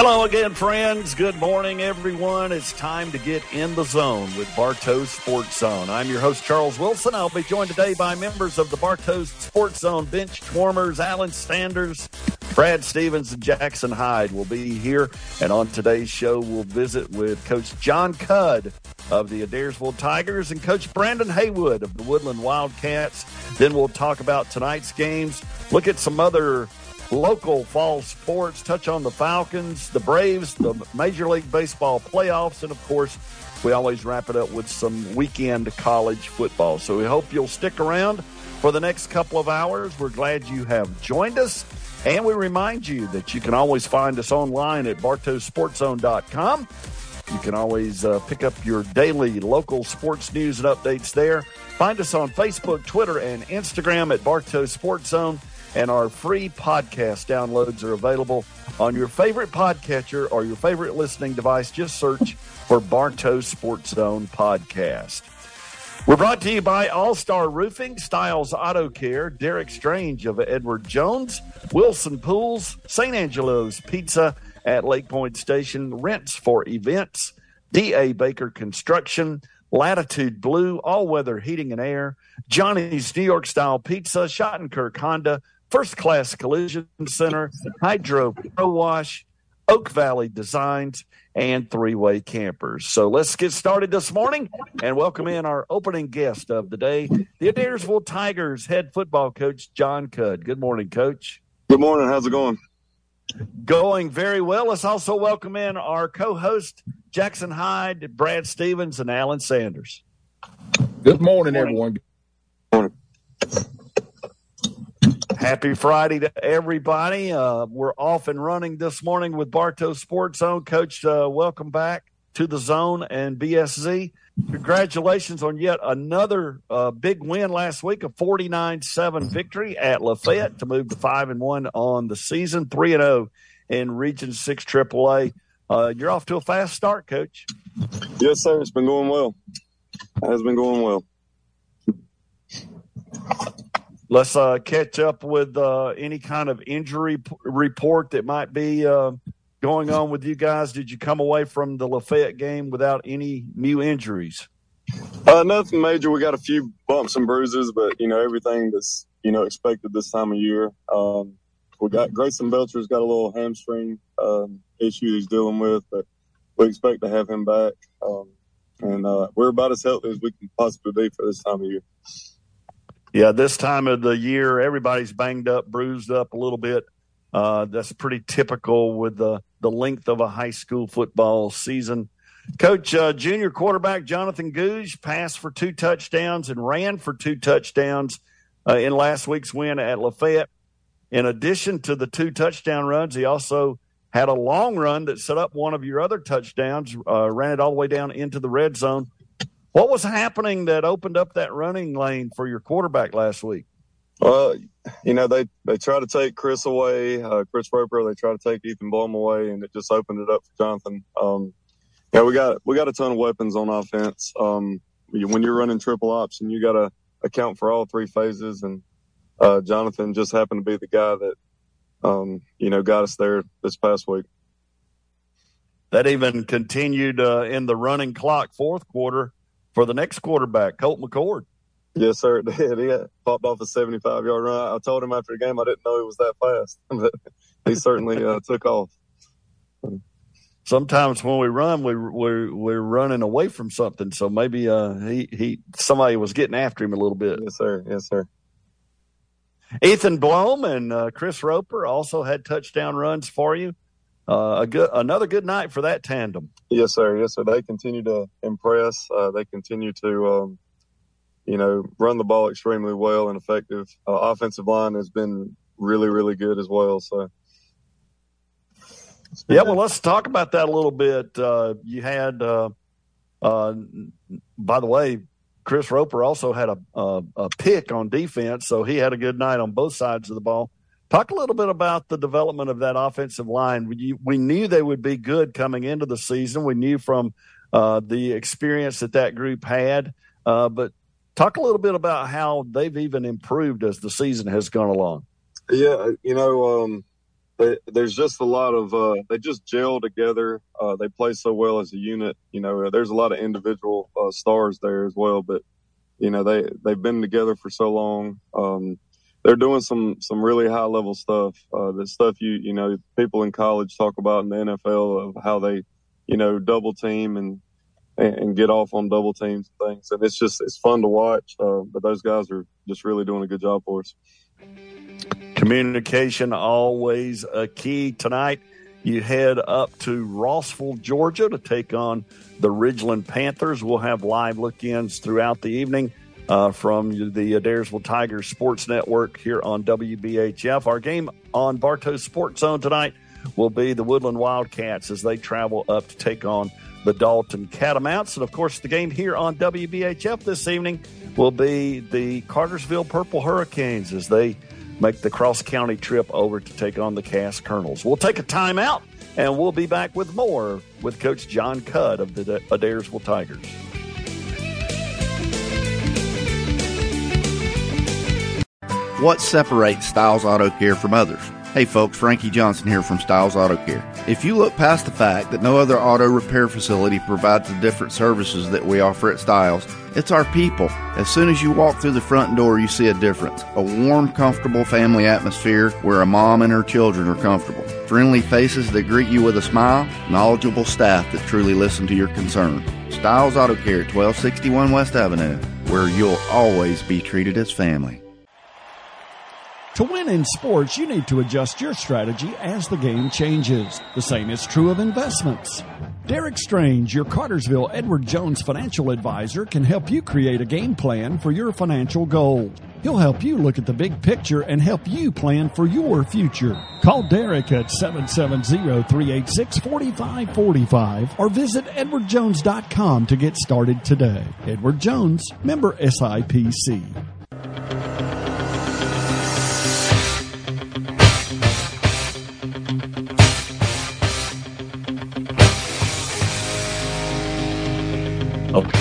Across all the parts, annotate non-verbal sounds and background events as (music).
Hello again, friends. Good morning, everyone. It's time to get in the zone with Bartow Sports Zone. I'm your host, Charles Wilson. I'll be joined today by members of the Bartow Sports Zone bench warmers, Alan Sanders, Brad Stevens, and Jackson Hyde will be here. And on today's show, we'll visit with Coach John Cudd of the Adairsville Tigers and Coach Brandon Haywood of the Woodland Wildcats. Then we'll talk about tonight's games, look at some other local fall sports, touch on the Falcons, the Braves, the Major League Baseball playoffs, and of course, we always wrap it up with some weekend college football. So we hope you'll stick around for the next couple of hours. We're glad you have joined us. And we remind you that you can always find us online at bartowsportzone.com. You can always uh, pick up your daily local sports news and updates there. Find us on Facebook, Twitter, and Instagram at Bartow Sports Zone and our free podcast downloads are available on your favorite podcatcher or your favorite listening device. Just search for Bartow Sports Zone Podcast. We're brought to you by All Star Roofing, Styles Auto Care, Derek Strange of Edward Jones, Wilson Pools, St. Angelo's Pizza at Lake Point Station, Rents for Events, D.A. Baker Construction, Latitude Blue, All Weather Heating and Air, Johnny's New York Style Pizza, Schottenkirk Honda, First Class Collision Center, Hydro Pro Wash, Oak Valley Designs, and Three Way Campers. So let's get started this morning and welcome in our opening guest of the day, the Adairsville Tigers head football coach, John Cudd. Good morning, coach. Good morning. How's it going? Going very well. Let's also welcome in our co host, Jackson Hyde, Brad Stevens, and Alan Sanders. Good morning, Good morning. everyone. Happy Friday to everybody. Uh, we're off and running this morning with Bartow Sports Zone. Coach, uh, welcome back to the zone and BSZ. Congratulations on yet another uh, big win last week, a 49 7 victory at Lafayette to move to 5 and 1 on the season, 3 and 0 in Region 6 AAA. Uh, you're off to a fast start, Coach. Yes, sir. It's been going well. It has been going well. Let's uh, catch up with uh, any kind of injury p- report that might be uh, going on with you guys. Did you come away from the Lafayette game without any new injuries? Uh, nothing major. We got a few bumps and bruises, but you know everything that's you know expected this time of year. Um, we got Grayson Belcher's got a little hamstring um, issue he's dealing with, but we expect to have him back. Um, and uh, we're about as healthy as we can possibly be for this time of year. Yeah, this time of the year, everybody's banged up, bruised up a little bit. Uh, that's pretty typical with the, the length of a high school football season. Coach, uh, junior quarterback Jonathan Gouge passed for two touchdowns and ran for two touchdowns uh, in last week's win at Lafayette. In addition to the two touchdown runs, he also had a long run that set up one of your other touchdowns, uh, ran it all the way down into the red zone. What was happening that opened up that running lane for your quarterback last week? Well, you know they they try to take Chris away, uh, Chris Roper. They try to take Ethan Blome away, and it just opened it up for Jonathan. Um, yeah, we got we got a ton of weapons on offense. Um, when you're running triple option, you got to account for all three phases, and uh, Jonathan just happened to be the guy that um, you know got us there this past week. That even continued uh, in the running clock fourth quarter for the next quarterback, Colt McCord. Yes, sir. (laughs) It did. He popped off a 75 yard run. I told him after the game I didn't know he was that fast, (laughs) but he certainly uh, (laughs) took off. Sometimes when we run, we we're, we're running away from something. So maybe uh, he he somebody was getting after him a little bit. Yes, sir. Yes, sir. Ethan Blome and uh, Chris Roper also had touchdown runs for you a good another good night for that tandem. Yes, sir. Yes, sir. They continue to impress. Uh, they continue to, um, you know, run the ball extremely well and effective. Uh, offensive line has been really, really good as well. So. Yeah, well, let's talk about that a little bit. Uh, you had, uh, uh, by the way, Chris Roper also had a, a, a pick on defense, so he had a good night on both sides of the ball. Talk a little bit about the development of that offensive line. We, we knew they would be good coming into the season. We knew from uh, the experience that that group had. Uh, but talk a little bit about how they've even improved as the season has gone along. Yeah, you know, um, they, there's just a lot of uh, they just gel together. Uh, they play so well as a unit. You know, there's a lot of individual uh, stars there as well, but you know they they've been together for so long. Um, they're doing some some really high level stuff. Uh, the stuff you you know people in college talk about in the NFL of how they you know double team and and, get off on double teams and things. And it's just it's fun to watch. Uh, but those guys are just really doing a good job for us. Communication always a key tonight. You head up to Rossville, Georgia to take on the Ridgeland Panthers. We'll have live look ins throughout the evening uh, from the Adairsville Tigers Sports Network here on WBHF. Our game on Bartow Sports Zone tonight will be the Woodland Wildcats as they travel up to take on the Dalton Catamounts. And of course, the game here on WBHF this evening will be the Cartersville Purple Hurricanes as they make the cross county trip over to take on the Cass Colonels. We'll take a timeout and we'll be back with more with Coach John Cudd of the Adairsville Tigers. What separates Styles Auto Care from others? Hey folks, Frankie Johnson here from Styles Auto Care. If you look past the fact that no other auto repair facility provides the different services that we offer at Styles, it's our people. As soon as you walk through the front door, you see a difference. A warm, comfortable family atmosphere where a mom and her children are comfortable. Friendly faces that greet you with a smile, knowledgeable staff that truly listen to your concern. Styles Auto Care at 1261 West Avenue, where you'll always be treated as family. To win in sports, you need to adjust your strategy as the game changes. The same is true of investments. Derek Strange, your Cartersville Edward Jones financial advisor, can help you create a game plan for your financial goals. He'll help you look at the big picture and help you plan for your future. Call Derek at 770-386-4545 or visit edwardjones.com to get started today. Edward Jones, member SIPC.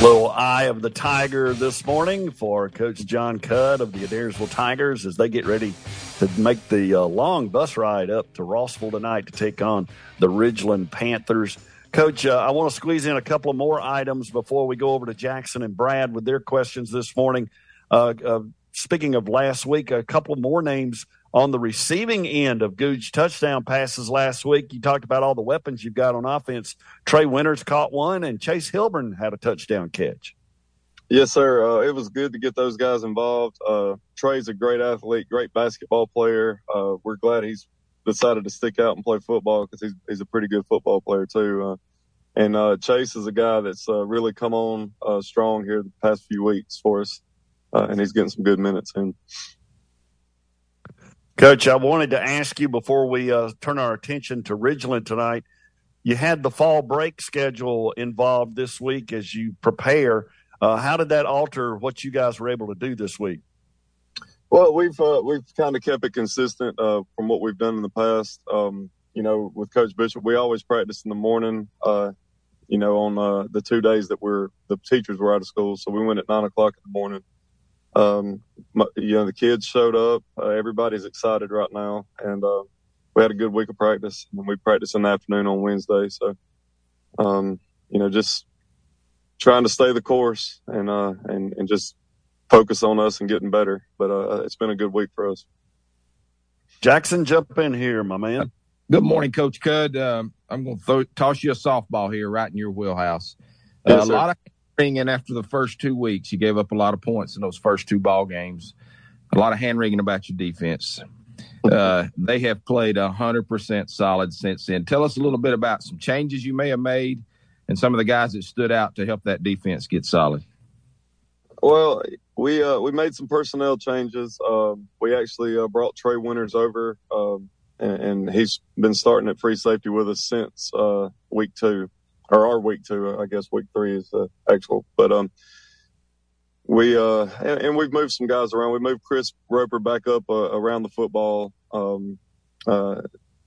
Little eye of the tiger this morning for Coach John Cudd of the Adairsville Tigers as they get ready to make the uh, long bus ride up to Rossville tonight to take on the Ridgeland Panthers. Coach, uh, I want to squeeze in a couple of more items before we go over to Jackson and Brad with their questions this morning. Uh, uh speaking of last week, a couple more names on the receiving end of Googe touchdown passes last week. You talked about all the weapons you've got on offense. Trey Winters caught one, and Chase Hilburn had a touchdown catch. Yes, sir. Uh, it was good to get those guys involved. Uh, Trey's a great athlete, great basketball player. Uh, we're glad he's decided to stick out and play football because he's he's a pretty good football player too. Uh, and uh, Chase is a guy that's uh, really come on strong here the past few weeks for us, and he's getting some good minutes in. Coach, I wanted to ask you before we uh, turn our attention to Ridgeland tonight. You had the fall break schedule involved this week as you prepare. Uh, how did that alter what you guys were able to do this week? Well, we've uh, we've kind of kept it consistent uh, from what we've done in the past. Um, you know, with Coach Bishop, we always practice in the morning. Uh, you know, on uh, the two days that we're the teachers were out of school, so we went at nine o'clock in the morning um, you know, the kids showed up. Uh, everybody's excited right now, and uh, we had a good week of practice. And we practiced in the afternoon on Wednesday, so um, you know, just trying to stay the course and uh, and and just focus on us and getting better. But uh, it's been a good week for us. Jackson, jump in here, my man. Good morning, Coach Cudd. Um, I'm going to toss you a softball here, right in your wheelhouse. Uh, yes, a lot of wringing after the first two weeks. You gave up a lot of points in those first two ball games. A lot of hand wringing about your defense. Uh, they have played 100% solid since then. Tell us a little bit about some changes you may have made and some of the guys that stood out to help that defense get solid. Well, we uh, we made some personnel changes. Uh, we actually uh, brought Trey Winters over, um, and, and, he's been starting at free safety with us since uh, week two or our week two. I guess week three is the actual, but um, we uh and, and, we've moved some guys around. We moved Chris Roper back up uh, around the football, um, uh,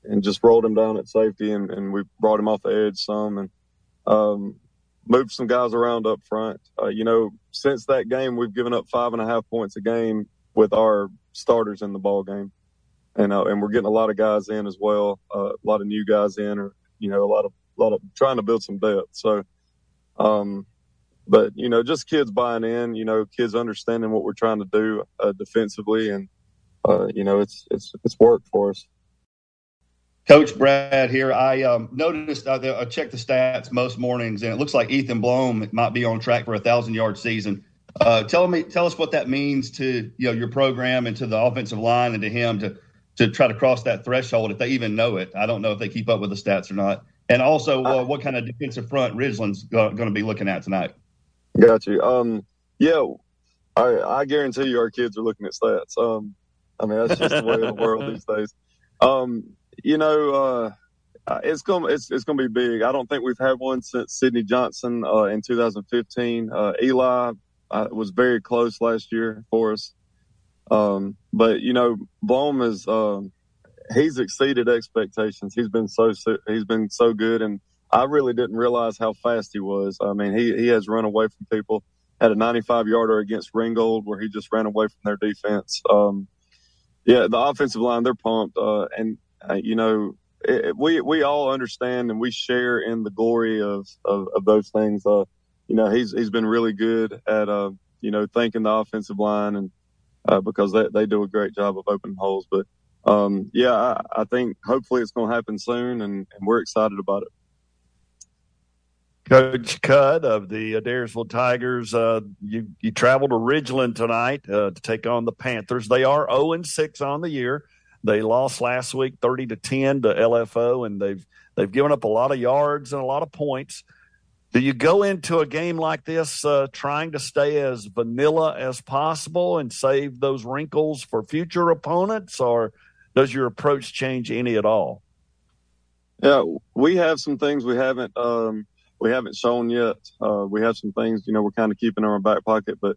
and just rolled him down at safety, and, and we brought him off the edge some, and um, moved some guys around up front. Uh, you know, since that game, we've given up five and a half points a game with our starters in the ball game. and uh, and we're getting a lot of guys in as well, uh, a lot of new guys in, or you know, a lot of lot of trying to build some depth. So, um, but you know, just kids buying in, you know, kids understanding what we're trying to do uh, defensively, and uh, you know, it's it's it's worked for us. Coach Brad here. I um, noticed uh, I checked the stats most mornings, and it looks like Ethan Blome might be on track for a thousand yard season. Uh, tell me, tell us what that means to you know your program and to the offensive line and to him to to try to cross that threshold if they even know it. I don't know if they keep up with the stats or not. And also, uh, what kind of defensive front Ridgeland's going to be looking at tonight? Got you. Um, yeah, I, I guarantee you our kids are looking at stats. Um, I mean, that's just the way of the world these days. Um, you know, uh, it's going it's it's to be big. I don't think we've had one since Sidney Johnson uh, in 2015. Uh, Eli uh, was very close last year for us, um, but you know, Blome is um, he's exceeded expectations. He's been so he's been so good, and I really didn't realize how fast he was. I mean, he he has run away from people. Had a 95 yarder against Ringgold where he just ran away from their defense. Um, yeah, the offensive line they're pumped, uh, and uh, you know it, we we all understand and we share in the glory of of, of those things. Uh, you know he's he's been really good at uh, you know thanking the offensive line and uh, because they they do a great job of opening holes. But um, yeah, I, I, think hopefully it's going to happen soon, and, and we're excited about it. Coach Cudd of the Adairsville Tigers, uh, you you travel to Ridgeland tonight uh, to take on the Panthers. They are 0 and six on the year. They lost last week, thirty to ten to LFO, and they've they've given up a lot of yards and a lot of points. Do you go into a game like this uh, trying to stay as vanilla as possible and save those wrinkles for future opponents, or does your approach change any at all? Yeah, we have some things we haven't um, we haven't shown yet. Uh, we have some things, you know, we're kind of keeping in our back pocket, but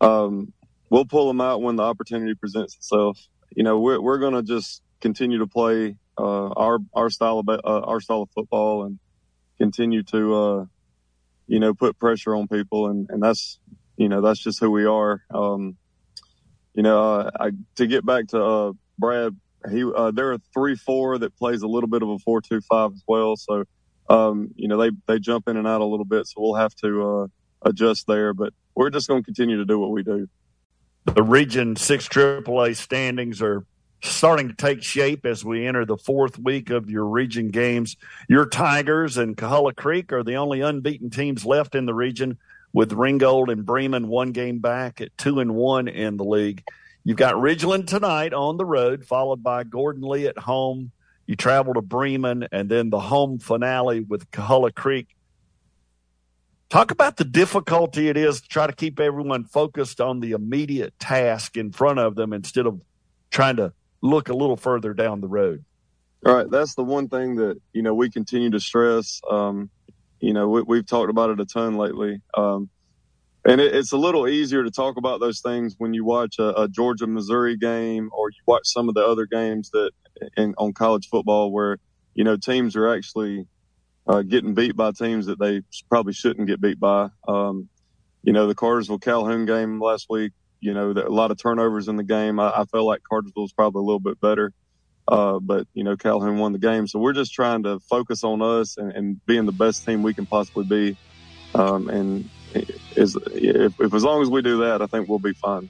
um, we'll pull them out when the opportunity presents itself. You know, we're we're to just continue to play uh, our our style of uh, our style of football and continue to uh, you know put pressure on people, and and that's you know that's just who we are. Um, you know, uh, I, to get back to uh, Brad, he there are three four that plays a little bit of a four two five as well, so um, you know, they, they jump in and out a little bit. So we'll have to, uh, adjust there, but we're just going to continue to do what we do. The Region 6 AAA standings are starting to take shape as we enter the fourth week of your region games. Your Tigers and Coahulla Creek are the only unbeaten teams left in the region, with Ringgold and Bremen one game back at two and one in the league. You've got Ridgeland tonight on the road, followed by Gordon Lee at home you travel to Bremen and then the home finale with Coahulla Creek. Talk about the difficulty it is to try to keep everyone focused on the immediate task in front of them instead of trying to look a little further down the road. All right, that's the one thing that you know we continue to stress. Um, you know, we, have talked about it a ton lately, um, and it, it's a little easier to talk about those things when you watch a, a Georgia Missouri game or you watch some of the other games that in, on college football where you know teams are actually uh, getting beat by teams that they probably shouldn't get beat by. Um, you know, the Cartersville Calhoun game last week. You know, a lot of turnovers in the game. I, I felt like Cartersville was probably a little bit better, uh, but you know, Calhoun won the game. So we're just trying to focus on us and, and being the best team we can possibly be. Um, and is if, if as long as we do that, I think we'll be fine.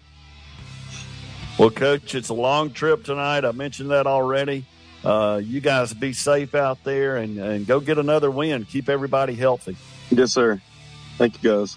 Well, Coach, it's a long trip tonight. I mentioned that already. Uh, you guys be safe out there and, and go get another win. Keep everybody healthy. Yes, sir. Thank you, guys.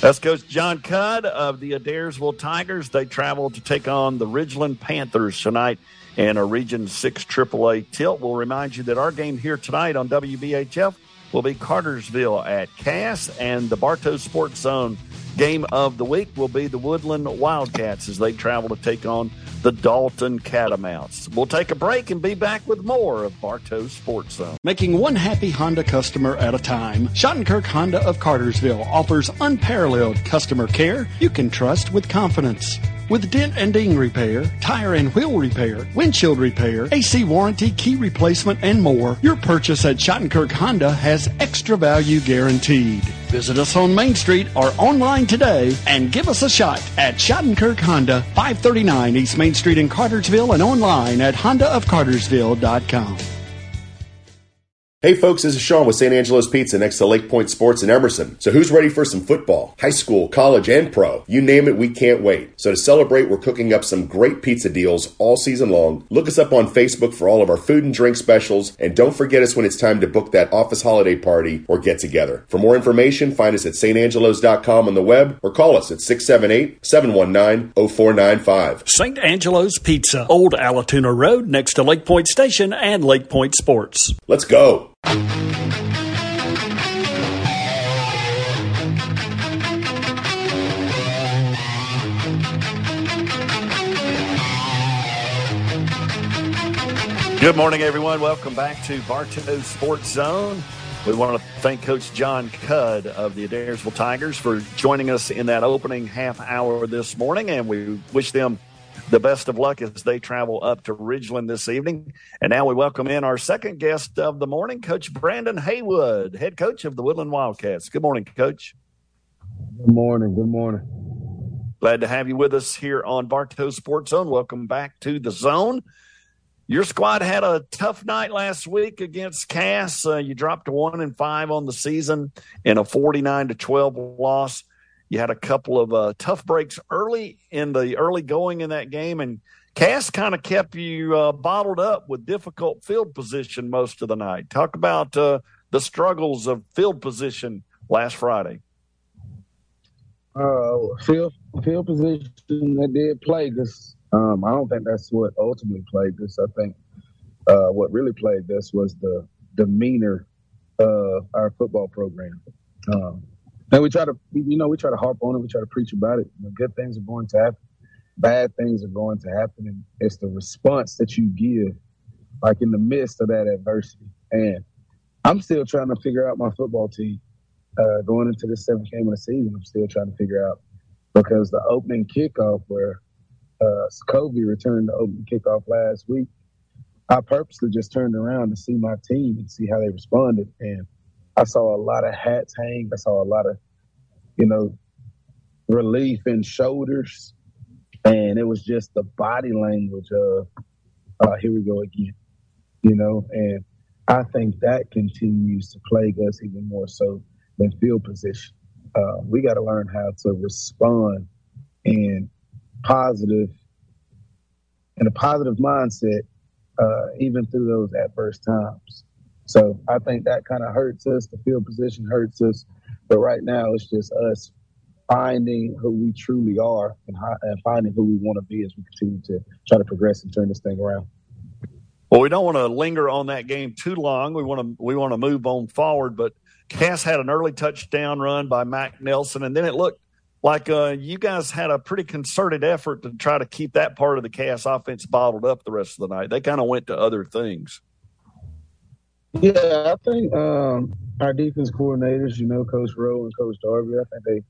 That's Coach John Cudd of the Adairsville Tigers. They travel to take on the Ridgeland Panthers tonight in a Region 6 AAA tilt. We'll remind you that our game here tonight on WBHF will be Cartersville at Cass and the Bartow Sports Zone Game of the week will be the Woodland Wildcats as they travel to take on the Dalton Catamounts. We'll take a break and be back with more of Bartow Sports Zone. Making one happy Honda customer at a time, Schottenkirk Honda of Cartersville offers unparalleled customer care you can trust with confidence. With dent and ding repair, tire and wheel repair, windshield repair, AC warranty, key replacement, and more, your purchase at Schottenkirk Honda has extra value guaranteed. Visit us on Main Street or online today and give us a shot at Schottenkirk Honda, 539 East Main Street in Cartersville and online at hondaofcartersville.com. Hey folks, this is Sean with St. Angelo's Pizza next to Lake Point Sports in Emerson. So who's ready for some football? High school, college, and pro. You name it, we can't wait. So to celebrate, we're cooking up some great pizza deals all season long. Look us up on Facebook for all of our food and drink specials, and don't forget us when it's time to book that office holiday party or get together. For more information, find us at stangelos.com on the web or call us at 678-719-0495. St. Angelo's Pizza, Old Allatoona Road next to Lake Point Station and Lake Point Sports. Let's go. Good morning, everyone. Welcome back to Bartow Sports Zone. We want to thank Coach John Cudd of the Adairsville Tigers for joining us in that opening half hour this morning, and we wish them the best of luck as they travel up to Ridgeland this evening. And now we welcome in our second guest of the morning, Coach Brandon Haywood, head coach of the Woodland Wildcats. Good morning, Coach. Good morning. Good morning. Glad to have you with us here on Bartow Sports Zone. Welcome back to the zone. Your squad had a tough night last week against Cass. Uh, you dropped to one and five on the season in a 49 to 12 loss. You had a couple of uh, tough breaks early in the early going in that game, and Cass kind of kept you uh, bottled up with difficult field position most of the night. Talk about uh, the struggles of field position last Friday. Uh, field field position that did plague us. Um, I don't think that's what ultimately plagued us. I think uh, what really plagued us was the demeanor of our football program. Um, and we try to, you know, we try to harp on it. We try to preach about it. You know, good things are going to happen. Bad things are going to happen. And it's the response that you give, like in the midst of that adversity. And I'm still trying to figure out my football team uh, going into the seventh game of the season. I'm still trying to figure out because the opening kickoff where uh, returned the opening kickoff last week, I purposely just turned around to see my team and see how they responded. And I saw a lot of hats hang. I saw a lot of, you know, relief in shoulders. And it was just the body language of, uh, here we go again, you know, and I think that continues to plague us even more so than field position. Uh, we got to learn how to respond in positive, in a positive mindset, uh, even through those adverse times. So I think that kind of hurts us. The field position hurts us. But right now, it's just us finding who we truly are and, and finding who we want to be as we continue to try to progress and turn this thing around. Well, we don't want to linger on that game too long. We want to we want to move on forward. But Cass had an early touchdown run by Mac Nelson, and then it looked like uh, you guys had a pretty concerted effort to try to keep that part of the Cass offense bottled up the rest of the night. They kind of went to other things. Yeah, I think um, our defense coordinators, you know, Coach Rowe and Coach Darby, I think they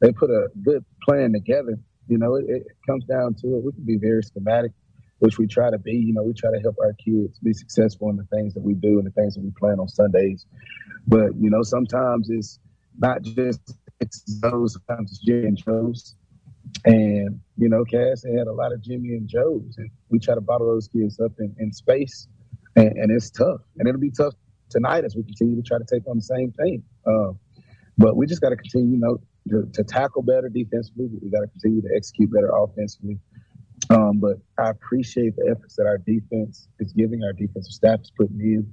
they put a good plan together. You know, it, it comes down to it. We can be very schematic, which we try to be. You know, we try to help our kids be successful in the things that we do and the things that we plan on Sundays. But you know, sometimes it's not just those. Sometimes it's Jimmy and Joe's. And you know, Cass had a lot of Jimmy and Joe's, and we try to bottle those kids up in, in space and, and, it's tough, and it'll be tough tonight as we continue to try to take on the same thing. Uh, but we just got to continue, you know, to, to, tackle better defensively. We got to continue to execute better offensively. Um, but I appreciate the efforts that our defense is giving, our defensive staff is putting in,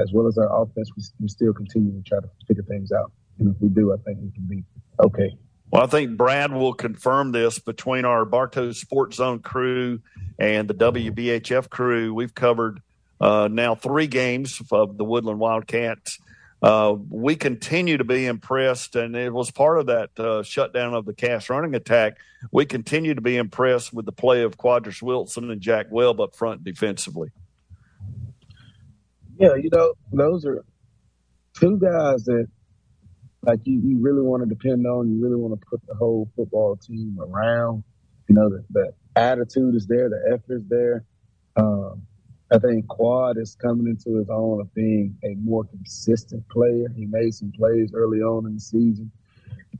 as well as our offense. We, we still continue to try to figure things out, and if we do, I think we can be okay. Well, I think Brad will confirm this between our Bartow Sports Zone crew and the WBHF crew. We've covered uh, now three games of the Woodland Wildcats. Uh, we continue to be impressed, and it was part of that uh, shutdown of the Cass running attack. We continue to be impressed with the play of Quadras Wilson and Jack Webb up front defensively. Yeah, you know, those are two guys that like you, you really want to depend on, you really want to put the whole football team around. You know, that, the attitude is there, the effort is there. Um, I think Quad is coming into his own of being a more consistent player. He made some plays early on in the season.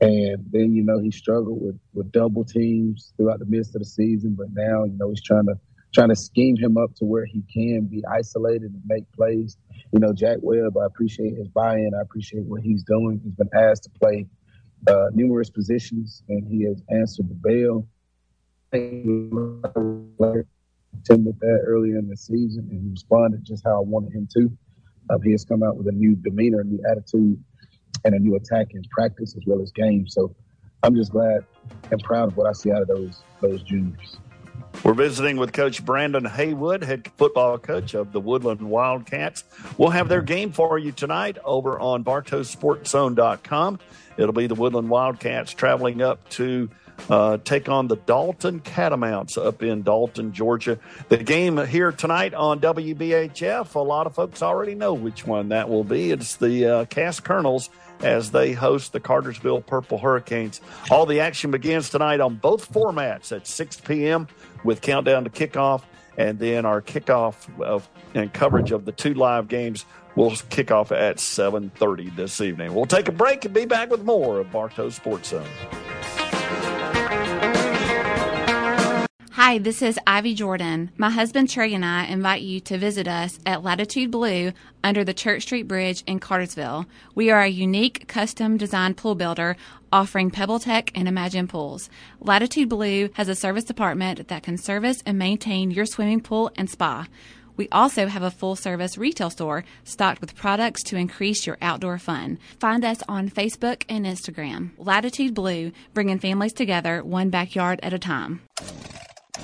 And then, you know, he struggled with, with double teams throughout the midst of the season. But now, you know, he's trying to trying to scheme him up to where he can be isolated and make plays. You know, Jack Webb, I appreciate his buy-in. I appreciate what he's doing. He's been asked to play uh, numerous positions, and he has answered the bell. Tim with that earlier in the season, and he responded just how I wanted him to. Um, he has come out with a new demeanor, a new attitude, and a new attack in practice as well as games. So I'm just glad and proud of what I see out of those those juniors. We're visiting with Coach Brandon Haywood, head football coach of the Woodland Wildcats. We'll have their game for you tonight over on BartowSportsZone.com. It'll be the Woodland Wildcats traveling up to uh, take on the Dalton Catamounts up in Dalton, Georgia. The game here tonight on WBHF, a lot of folks already know which one that will be. It's the uh, Cass Colonels as they host the Cartersville Purple Hurricanes. All the action begins tonight on both formats at 6 p.m. with countdown to kickoff, and then our kickoff of, and coverage of the two live games will kick off at 7.30 this evening. We'll take a break and be back with more of Bartow Sports Zone. Hi, this is Ivy Jordan. My husband Trey and I invite you to visit us at Latitude Blue under the Church Street Bridge in Cartersville. We are a unique custom designed pool builder offering PebbleTec and Imagine pools. Latitude Blue has a service department that can service and maintain your swimming pool and spa. We also have a full service retail store stocked with products to increase your outdoor fun. Find us on Facebook and Instagram. Latitude Blue, bringing families together one backyard at a time.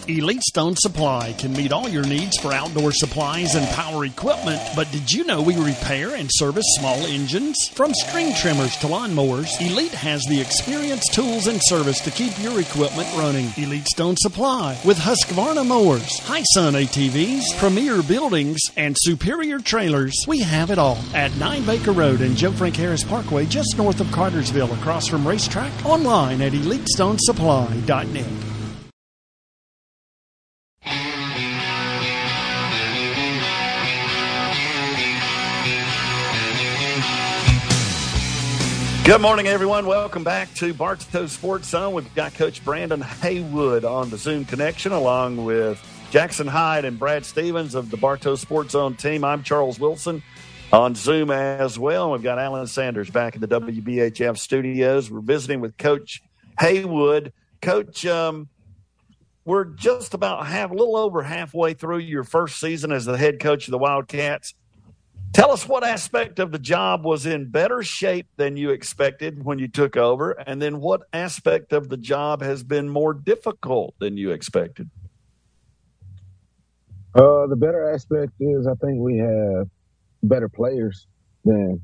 Elite Stone Supply can meet all your needs for outdoor supplies and power equipment. But did you know we repair and service small engines? From string trimmers to lawnmowers, Elite has the experience, tools, and service to keep your equipment running. Elite Stone Supply with Husqvarna mowers, High Sun ATVs, Premier buildings, and superior trailers. We have it all at 9 Baker Road and Joe Frank Harris Parkway, just north of Cartersville, across from RaceTrac. Online at EliteStoneSupply.net. Good morning, everyone. Welcome back to Bartow Sports Zone. We've got Coach Brandon Haywood on the Zoom connection, along with Jackson Hyde and Brad Stevens of the Bartow Sports Zone team. I'm Charles Wilson on Zoom as well. We've got Alan Sanders back in the WBHF studios. We're visiting with Coach Haywood. Coach, um, we're just about half, a little over halfway through your first season as the head coach of the Wildcats. Tell us what aspect of the job was in better shape than you expected when you took over, and then what aspect of the job has been more difficult than you expected? Uh, the better aspect is I think we have better players than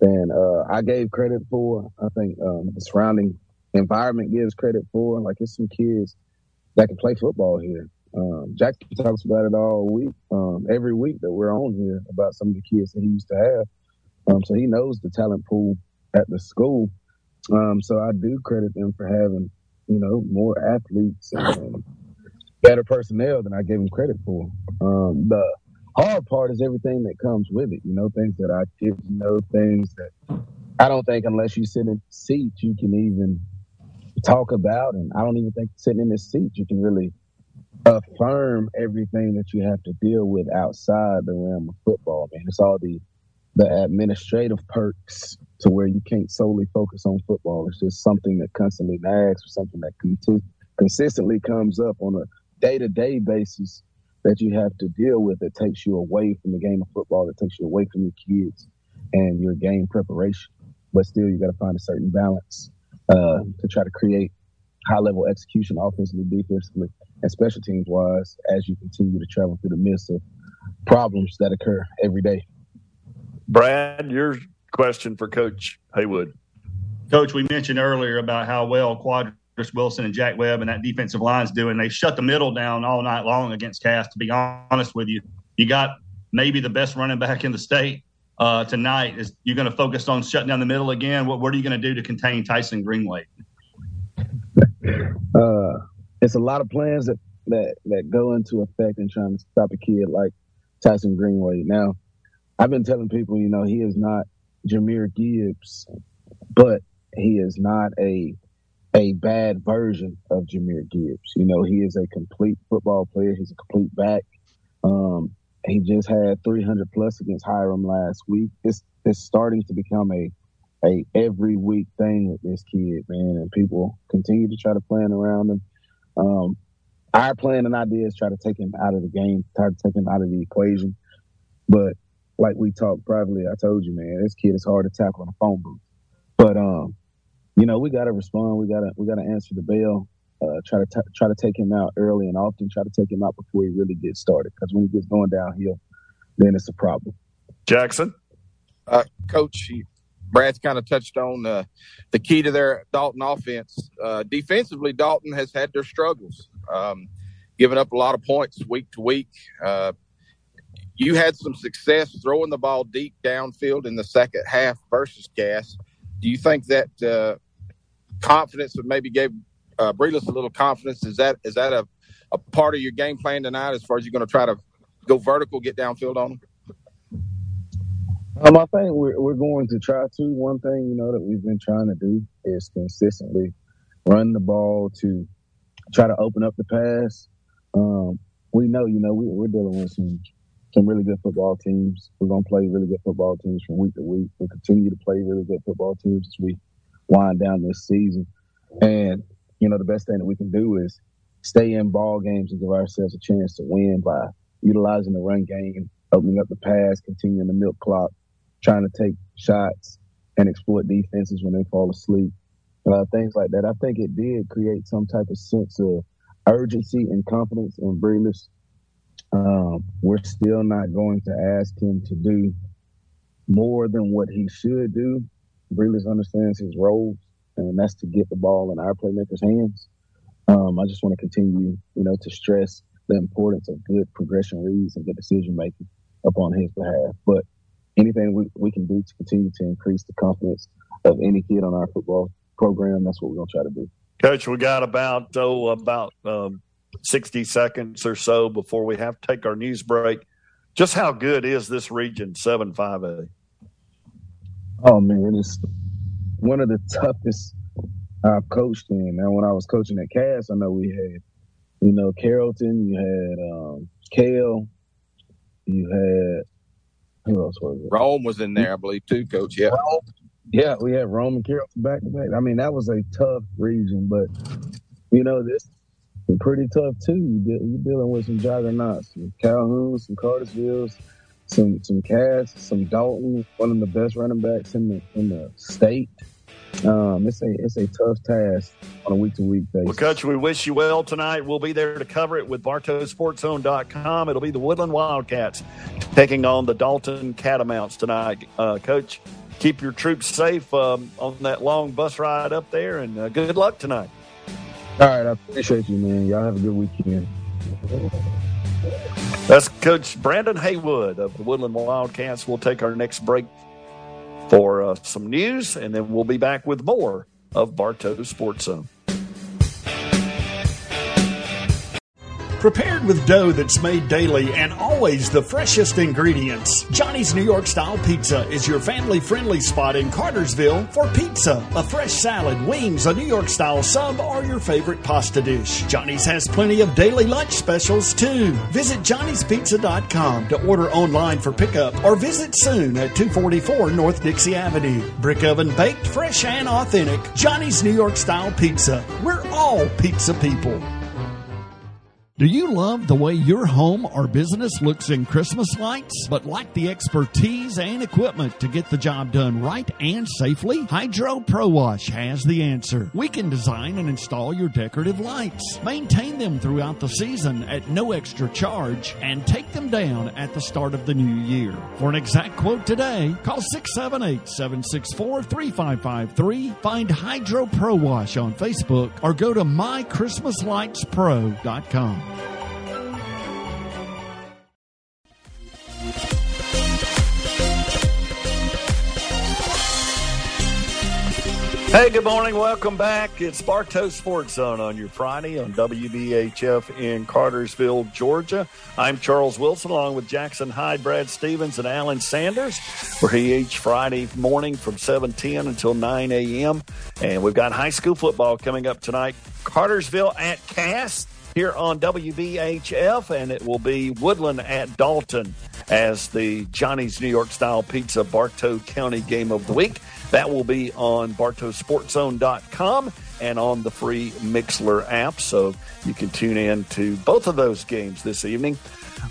than uh, I gave credit for. I think um, the surrounding environment gives credit for. Like it's some kids that can play football here. Um, Jack talks about it all week, um, every week that we're on here about some of the kids that he used to have. Um, so he knows the talent pool at the school. Um, so I do credit them for having, you know, more athletes and better personnel than I gave them credit for. Um, the hard part is everything that comes with it. You know, things that I didn't know, things that I don't think unless you sit in seat you can even talk about. And I don't even think sitting in this seat you can really affirm everything that you have to deal with outside the realm of football, man. It's all the the administrative perks to where you can't solely focus on football. It's just something that constantly nags or something that conti- consistently comes up on a day to day basis that you have to deal with that takes you away from the game of football, that takes you away from your kids and your game preparation. But still, you got to find a certain balance uh, to try to create high level execution offensively, defensively, and special teams wise as you continue to travel through the midst of problems that occur every day. Brad, your question for Coach Haywood. Coach, we mentioned earlier about how well Quadras Wilson and Jack Webb and that defensive line's doing. They shut the middle down all night long against Cass. To be honest with you, you got maybe the best running back in the state uh, tonight. Is you're going to focus on shutting down the middle again? What, what are you going to do to contain Tyson Greenway? (laughs) Uh, it's a lot of plans that that that go into effect in trying to stop a kid like Tyson Greenway. Now, I've been telling people, you know, he is not Jahmyr Gibbs, but he is not a a bad version of Jahmyr Gibbs. You know, he is a complete football player. He's a complete back. Um, he just had 300 plus against Hiram last week. It's it's starting to become a a every week thing with this kid, man, and people continue to try to plan around him. Um, our plan and idea is try to take him out of the game, try to take him out of the equation. But like we talked privately, I told you, man, this kid is hard to tackle in a phone booth. But um, you know, we got to respond. We got to we got to answer the bell. Uh, try to t- try to take him out early and often. Try to take him out before he really gets started. Because when he gets going downhill, then it's a problem. Jackson, uh, Coach, Brad's kind of touched on uh, the key to their Dalton offense. Uh, defensively, Dalton has had their struggles, um, giving up a lot of points week to week. Uh, you had some success throwing the ball deep downfield in the second half versus Cass. Do you think that uh, confidence that maybe gave uh, Breeless a little confidence? Is that is that a, a part of your game plan tonight as far as you're going to try to go vertical, get downfield on them? Um, I think we're we're going to try to. One thing you know that we've been trying to do is consistently run the ball to try to open up the pass. Um, we know, you know, we, we're dealing with some some really good football teams. We're gonna play really good football teams from week to week. We'll continue to play really good football teams as we wind down this season. And you know, the best thing that we can do is stay in ball games and give ourselves a chance to win by utilizing the run game, opening up the pass, continuing the milk clock, trying to take shots and exploit defenses when they fall asleep. Uh, things like that. I think it did create some type of sense of urgency and confidence in Breeless. Um, we're still not going to ask him to do more than what he should do. Breeless understands his role, and that's to get the ball in our playmakers' hands. Um, I just want to continue, you know, to stress the importance of good progression reads and good decision making upon his behalf. But anything we, we can do to continue to increase the confidence of any kid on our football program, that's what we're going to try to do. Coach, we got about oh about um, sixty seconds or so before we have to take our news break. Just how good is this region seven five A? Oh man, it's one of the toughest I've coached in. Now, when I was coaching at Cass, I know we had, you know, Carrollton, you had um, Kale, you had who else was it? Rome was in there, I believe, too, Coach. Yeah. Rome, yeah, we had Rome and Carrollton back to back. I mean, that was a tough region, but you know, this pretty tough too. You're dealing with some juggernauts, some Calhoun, some Cartersville's, some some Cass, some Dalton, one of the best running backs in the in the state. Um, it's a it's a tough task on a week to week basis. Well, Coach, we wish you well tonight. We'll be there to cover it with BartowSportsZone.com. It'll be the Woodland Wildcats taking on the Dalton Catamounts tonight. Uh, Coach, keep your troops safe um, on that long bus ride up there, and uh, good luck tonight. All right, I appreciate you, man. Y'all have a good weekend. That's Coach Brandon Haywood of the Woodland Wildcats. We'll take our next break for uh, some news, and then we'll be back with more of Bartow Sports Zone. Prepared with dough that's made daily and always the freshest ingredients, Johnny's New York Style Pizza is your family friendly spot in Cartersville for pizza, a fresh salad, wings, a New York style sub, or your favorite pasta dish. Johnny's has plenty of daily lunch specials too. Visit johnnyspizza.com to order online for pickup or visit soon at 244 North Dixie Avenue. Brick oven baked, fresh and authentic. Johnny's New York Style Pizza. We're all pizza people. Do you love the way your home or business looks in Christmas lights, but lack the expertise and equipment to get the job done right and safely? Hydro Pro Wash has the answer. We can design and install your decorative lights, maintain them throughout the season at no extra charge, and take them down at the start of the new year. For an exact quote today, call 678 764 3553, find Hydro Pro Wash on Facebook, or go to mychristmaslightspro.com. Hey, good morning. Welcome back. It's Bartow Sports Zone on your Friday on WBHF in Cartersville, Georgia. I'm Charles Wilson along with Jackson Hyde, Brad Stevens, and Alan Sanders. We're here each Friday morning from 7:10 until 9 a.m. And we've got high school football coming up tonight. Cartersville at Cass here on WBHF, and it will be Woodland at Dalton as the Johnny's New York Style Pizza Bartow County Game of the Week. That will be on BartowSportsZone.com and on the free Mixlr app. So you can tune in to both of those games this evening.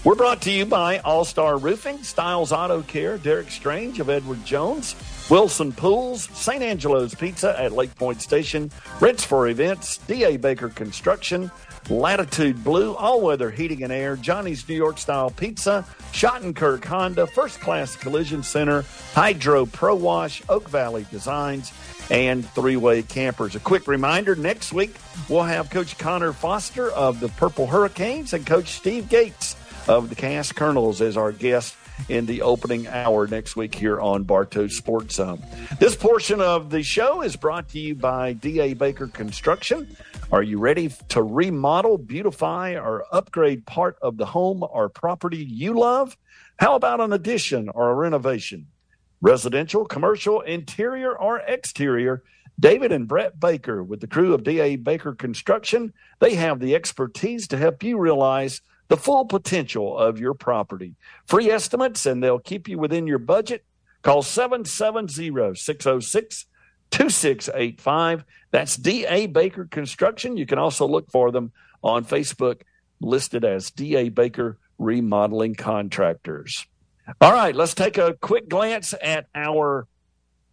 We're brought to you by All Star Roofing, Styles Auto Care, Derek Strange of Edward Jones, Wilson Pools, St. Angelo's Pizza at Lake Point Station, Rents for Events, D.A. Baker Construction, Latitude Blue, All Weather Heating and Air, Johnny's New York Style Pizza, Shottenkirk Honda, First Class Collision Center, Hydro Pro Wash, Oak Valley Designs, and Three Way Campers. A quick reminder next week we'll have Coach Connor Foster of the Purple Hurricanes and Coach Steve Gates of the Cass Colonels as our guest in the opening hour next week here on Bartow Sports Zone. This portion of the show is brought to you by D.A. Baker Construction. Are you ready to remodel, beautify, or upgrade part of the home or property you love? How about an addition or a renovation? Residential, commercial, interior, or exterior? David and Brett Baker with the crew of DA Baker Construction, they have the expertise to help you realize the full potential of your property. Free estimates and they'll keep you within your budget. Call 770 606 2685. That's DA Baker Construction. You can also look for them on Facebook, listed as DA Baker Remodeling Contractors. All right, let's take a quick glance at our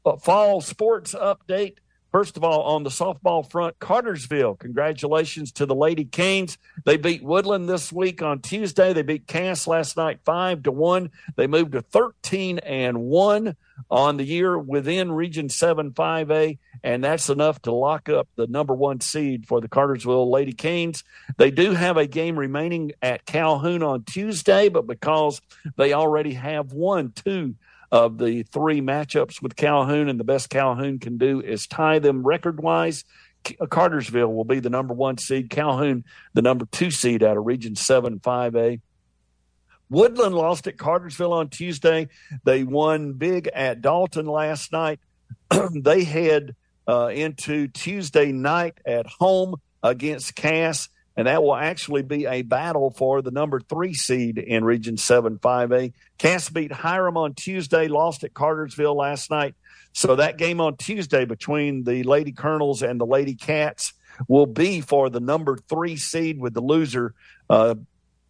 uh, fall sports update. First of all, on the softball front, Cartersville, congratulations to the Lady Canes. They beat Woodland this week on Tuesday. They beat Cass last night five to one. They moved to 13 and one on the year within Region 7 5A, and that's enough to lock up the number one seed for the Cartersville Lady Canes. They do have a game remaining at Calhoun on Tuesday, but because they already have won two of the three matchups with Calhoun, and the best Calhoun can do is tie them record wise. Uh, Cartersville will be the number one seed, Calhoun, the number two seed out of Region 7 5A. Woodland lost at Cartersville on Tuesday. They won big at Dalton last night. (clears throat) they head uh, into Tuesday night at home against Cass and that will actually be a battle for the number three seed in Region 7 5A. Cass beat Hiram on Tuesday, lost at Cartersville last night. So that game on Tuesday between the Lady Colonels and the Lady Cats will be for the number three seed, with the loser uh,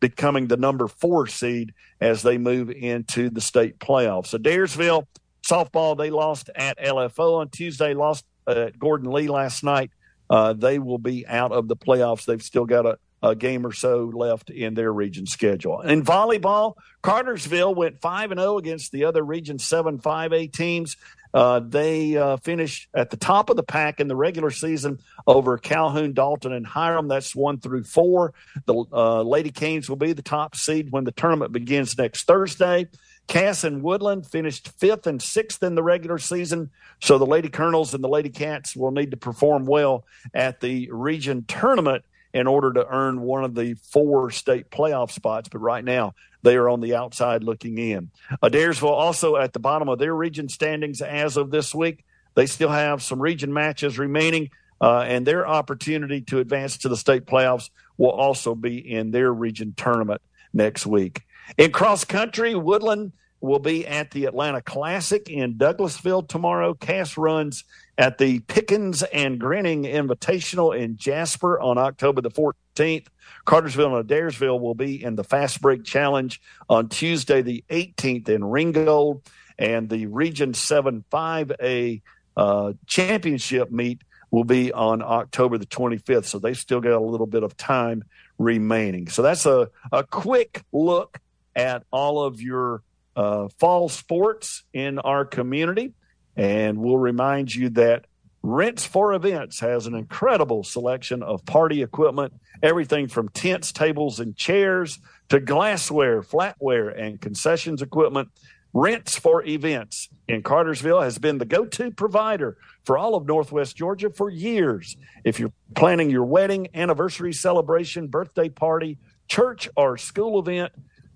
becoming the number four seed as they move into the state playoffs. So Adairsville softball, they lost at LFO on Tuesday, lost at Gordon Lee last night uh, they will be out of the playoffs. They've still got a, a game or so left in their region schedule. In volleyball, Cartersville went 5 and 0 against the other Region 7 5A teams. Uh, they uh, finished at the top of the pack in the regular season over Calhoun, Dalton, and Hiram. That's one through four. The uh, Lady Canes will be the top seed when the tournament begins next Thursday. Cass and Woodland finished fifth and sixth in the regular season. So the Lady Colonels and the Lady Cats will need to perform well at the region tournament in order to earn one of the four state playoff spots. But right now, they are on the outside looking in. Adairsville also at the bottom of their region standings as of this week. They still have some region matches remaining, uh, and their opportunity to advance to the state playoffs will also be in their region tournament next week. In cross country, Woodland will be at the Atlanta Classic in Douglasville tomorrow. Cass runs at the Pickens and Grinning Invitational in Jasper on October the 14th. Cartersville and Adairsville will be in the Fast Break Challenge on Tuesday the 18th in Ringgold. And the Region 7 5A uh, championship meet will be on October the 25th. So they still got a little bit of time remaining. So that's a, a quick look at all of your uh, fall sports in our community. And we'll remind you that Rents for Events has an incredible selection of party equipment, everything from tents, tables, and chairs to glassware, flatware, and concessions equipment. Rents for Events in Cartersville has been the go to provider for all of Northwest Georgia for years. If you're planning your wedding, anniversary celebration, birthday party, church, or school event,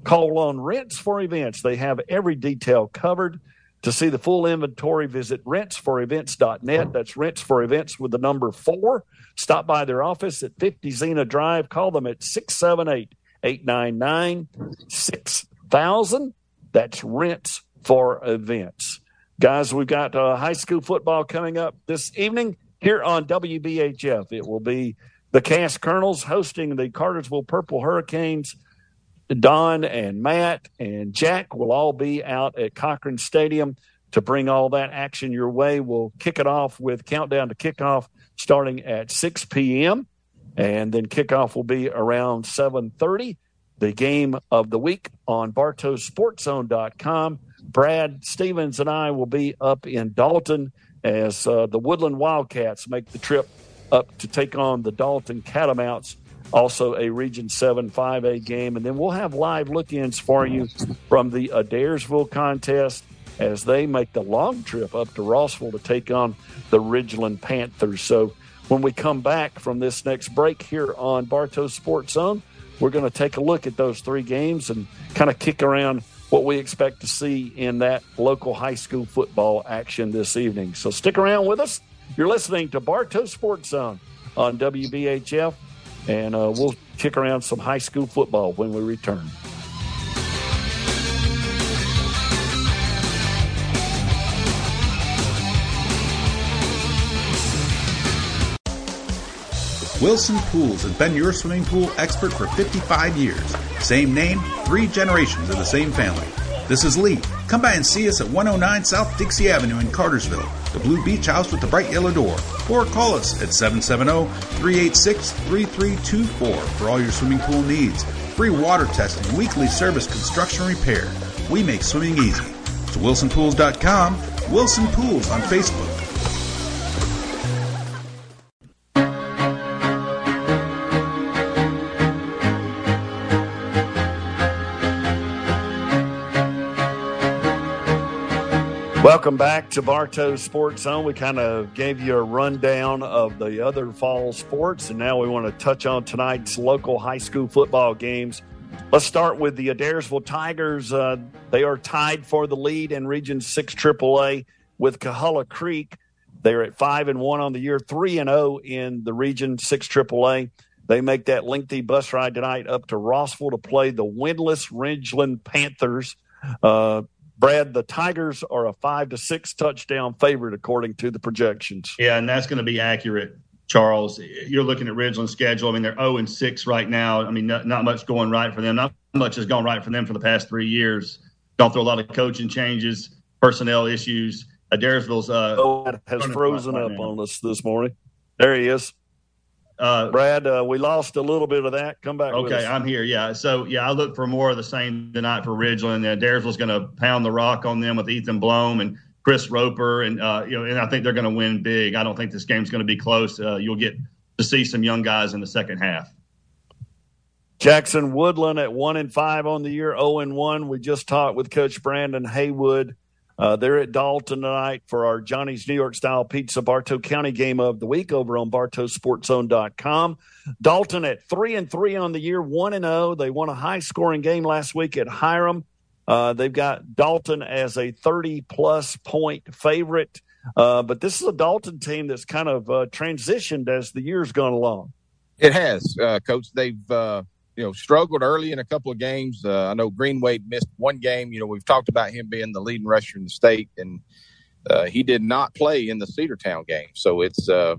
call on Rents for Events. They have every detail covered. To see the full inventory, visit rentsforevents.net. That's Rents for Events with the number four. Stop by their office at 50 Xena Drive. Call them at 678 899 6000. That's Rents for Events. Guys, we've got uh, high school football coming up this evening here on WBHF. It will be the Cass Colonels hosting the Cartersville Purple Hurricanes Don and Matt and Jack will all be out at Cochran Stadium to bring all that action your way. We'll kick it off with countdown to kickoff starting at 6 p.m. and then kickoff will be around 7:30. The game of the week on BartowSportsZone.com. Brad Stevens and I will be up in Dalton as uh, the Woodland Wildcats make the trip up to take on the Dalton Catamounts also a Region 7 5A game. And then we'll have live look ins for you from the Adairsville contest as they make the long trip up to Rossville to take on the Ridgeland Panthers. So when we come back from this next break here on Bartow Sports Zone, we're going to take a look at those three games and kind of kick around what we expect to see in that local high school football action this evening. So stick around with us. You're listening to Bartow Sports Zone on WBHF and uh, we'll kick around some high school football when we return. Wilson Pools has been your swimming pool expert for 55 years. Same name, three generations of the same family. This is Lee. Come by and see us at 109 South Dixie Avenue in Cartersville, the Blue Beach House with the bright yellow door. Or call us at 770 386 3324 for all your swimming pool needs. Free water testing, weekly service, construction repair. We make swimming easy. To wilsonpools.com, Wilson Pools on Facebook. Welcome back to Bartow Sports Zone. We kind of gave you a rundown of the other fall sports, and now we want to touch on tonight's local high school football games. Let's start with the Adairsville Tigers. Uh, they are tied for the lead in Region 6 AAA with Coahulla Creek. They're at 5 and 1 on the year, 3 and 0 in the Region 6 AAA. They make that lengthy bus ride tonight up to Rossville to play the windless Ridgeland Panthers. Uh, Brad, the Tigers are a five to six touchdown favorite according to the projections. Yeah, and that's going to be accurate, Charles. You're looking at Ridgeland's schedule. I mean, they're 0 and 6 right now. I mean, not, not much going right for them. Not much has gone right for them for the past three years. Gone through a lot of coaching changes, personnel issues. Adairsville's uh, oh, has frozen up on us this morning. There he is. Uh, Brad, uh, we lost a little bit of that. Come back. Okay, I'm here. Yeah. So yeah, I look for more of the same tonight for Ridgeland. Uh, Adairsville's going to pound the rock on them with Ethan Blome and Chris Roper, and uh, you know, and I think they're going to win big. I don't think this game's going to be close. Uh, you'll get to see some young guys in the second half. Jackson Woodland at one and five on the year, zero oh and one. We just talked with Coach Brandon Haywood uh, they're at Dalton tonight for our Johnny's New York Style Pizza Bartow County game of the week over on BartowSportsZone.com. Dalton at three and three on the year, one and zero. Oh. They won a high scoring game last week at Hiram. Uh, they've got Dalton as a 30 plus point favorite. Uh, but this is a Dalton team that's kind of uh, transitioned as the year's gone along. It has, uh, Coach. They've uh, you know, struggled early in a couple of games. Uh, I know Greenway missed one game. You know, we've talked about him being the leading rusher in the state, and uh, he did not play in the Cedartown game. So it's uh,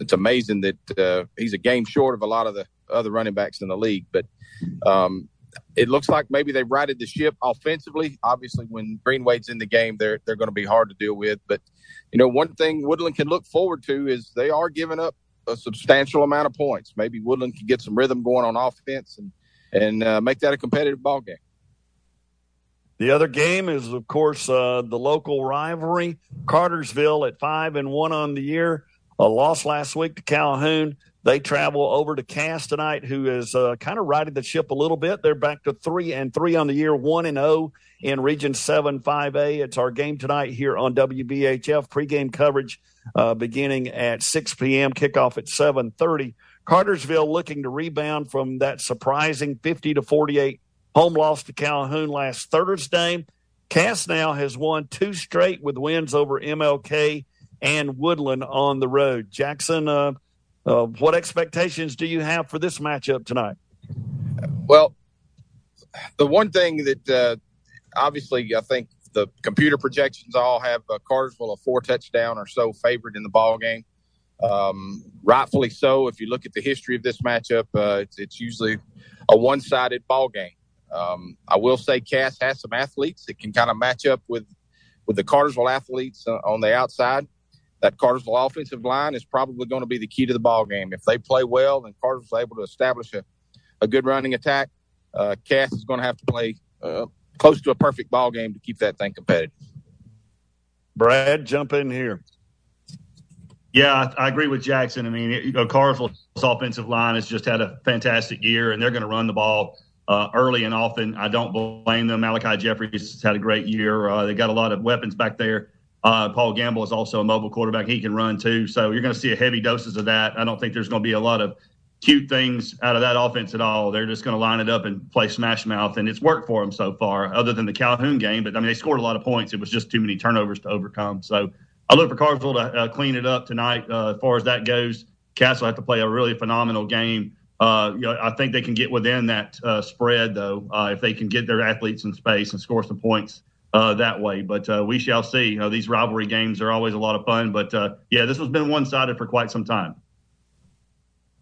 it's amazing that uh, he's a game short of a lot of the other running backs in the league. But um, it looks like maybe they righted the ship offensively. Obviously, when Green Wade's in the game, they're they're going to be hard to deal with. But you know, one thing Woodland can look forward to is they are giving up a substantial amount of points. Maybe Woodland can get some rhythm going on offense and and uh, make that a competitive ball game. The other game is, of course, uh, the local rivalry. Cartersville at five and one on the year. A loss last week to Calhoun. They travel over to Cass tonight, who is uh, kind of riding the ship a little bit. They're back to three and three on the year, one and zero oh in Region Seven Five A. It's our game tonight here on WBHF. Pregame coverage uh, beginning at six p.m. Kickoff at seven thirty. Cartersville looking to rebound from that surprising fifty to forty-eight home loss to Calhoun last Thursday. Cass now has won two straight with wins over MLK and Woodland on the road. Jackson, uh, uh, what expectations do you have for this matchup tonight? Well, the one thing that uh, obviously I think the computer projections all have uh, Cartersville a four touchdown or so favorite in the ball game. Um, rightfully so. If you look at the history of this matchup, uh, it's, it's, usually a one sided ball game. Um, I will say Cass has some athletes that can kind of match up with with the Cartersville athletes uh, on the outside. That Cartersville offensive line is probably going to be the key to the ball game. If they play well and Cartersville's able to establish a, a good running attack, uh, Cass is going to have to play uh, close to a perfect ball game to keep that thing competitive. Brad, jump in here. Yeah, I, I agree with Jackson. I mean, you know, Cartersville's offensive line has just had a fantastic year, and they're going to run the ball uh, early and often. I don't blame them. Malachi Jeffries has had a great year. Uh, they got a lot of weapons back there. Uh, Paul Gamble is also a mobile quarterback. He can run too. So you're going to see a heavy doses of that. I don't think there's going to be a lot of cute things out of that offense at all. They're just going to line it up and play smash mouth, and it's worked for them so far, other than the Calhoun game. But I mean, they scored a lot of points. It was just too many turnovers to overcome. So I look for Cartersville to uh, clean it up tonight. Uh, as far as that goes, Castle have to play a really phenomenal game uh, you know, I think they can get within that uh, spread, though, uh, if they can get their athletes in space and score some points uh, that way. But uh, we shall see. You know, these rivalry games are always a lot of fun. But uh, yeah, this has been one sided for quite some time.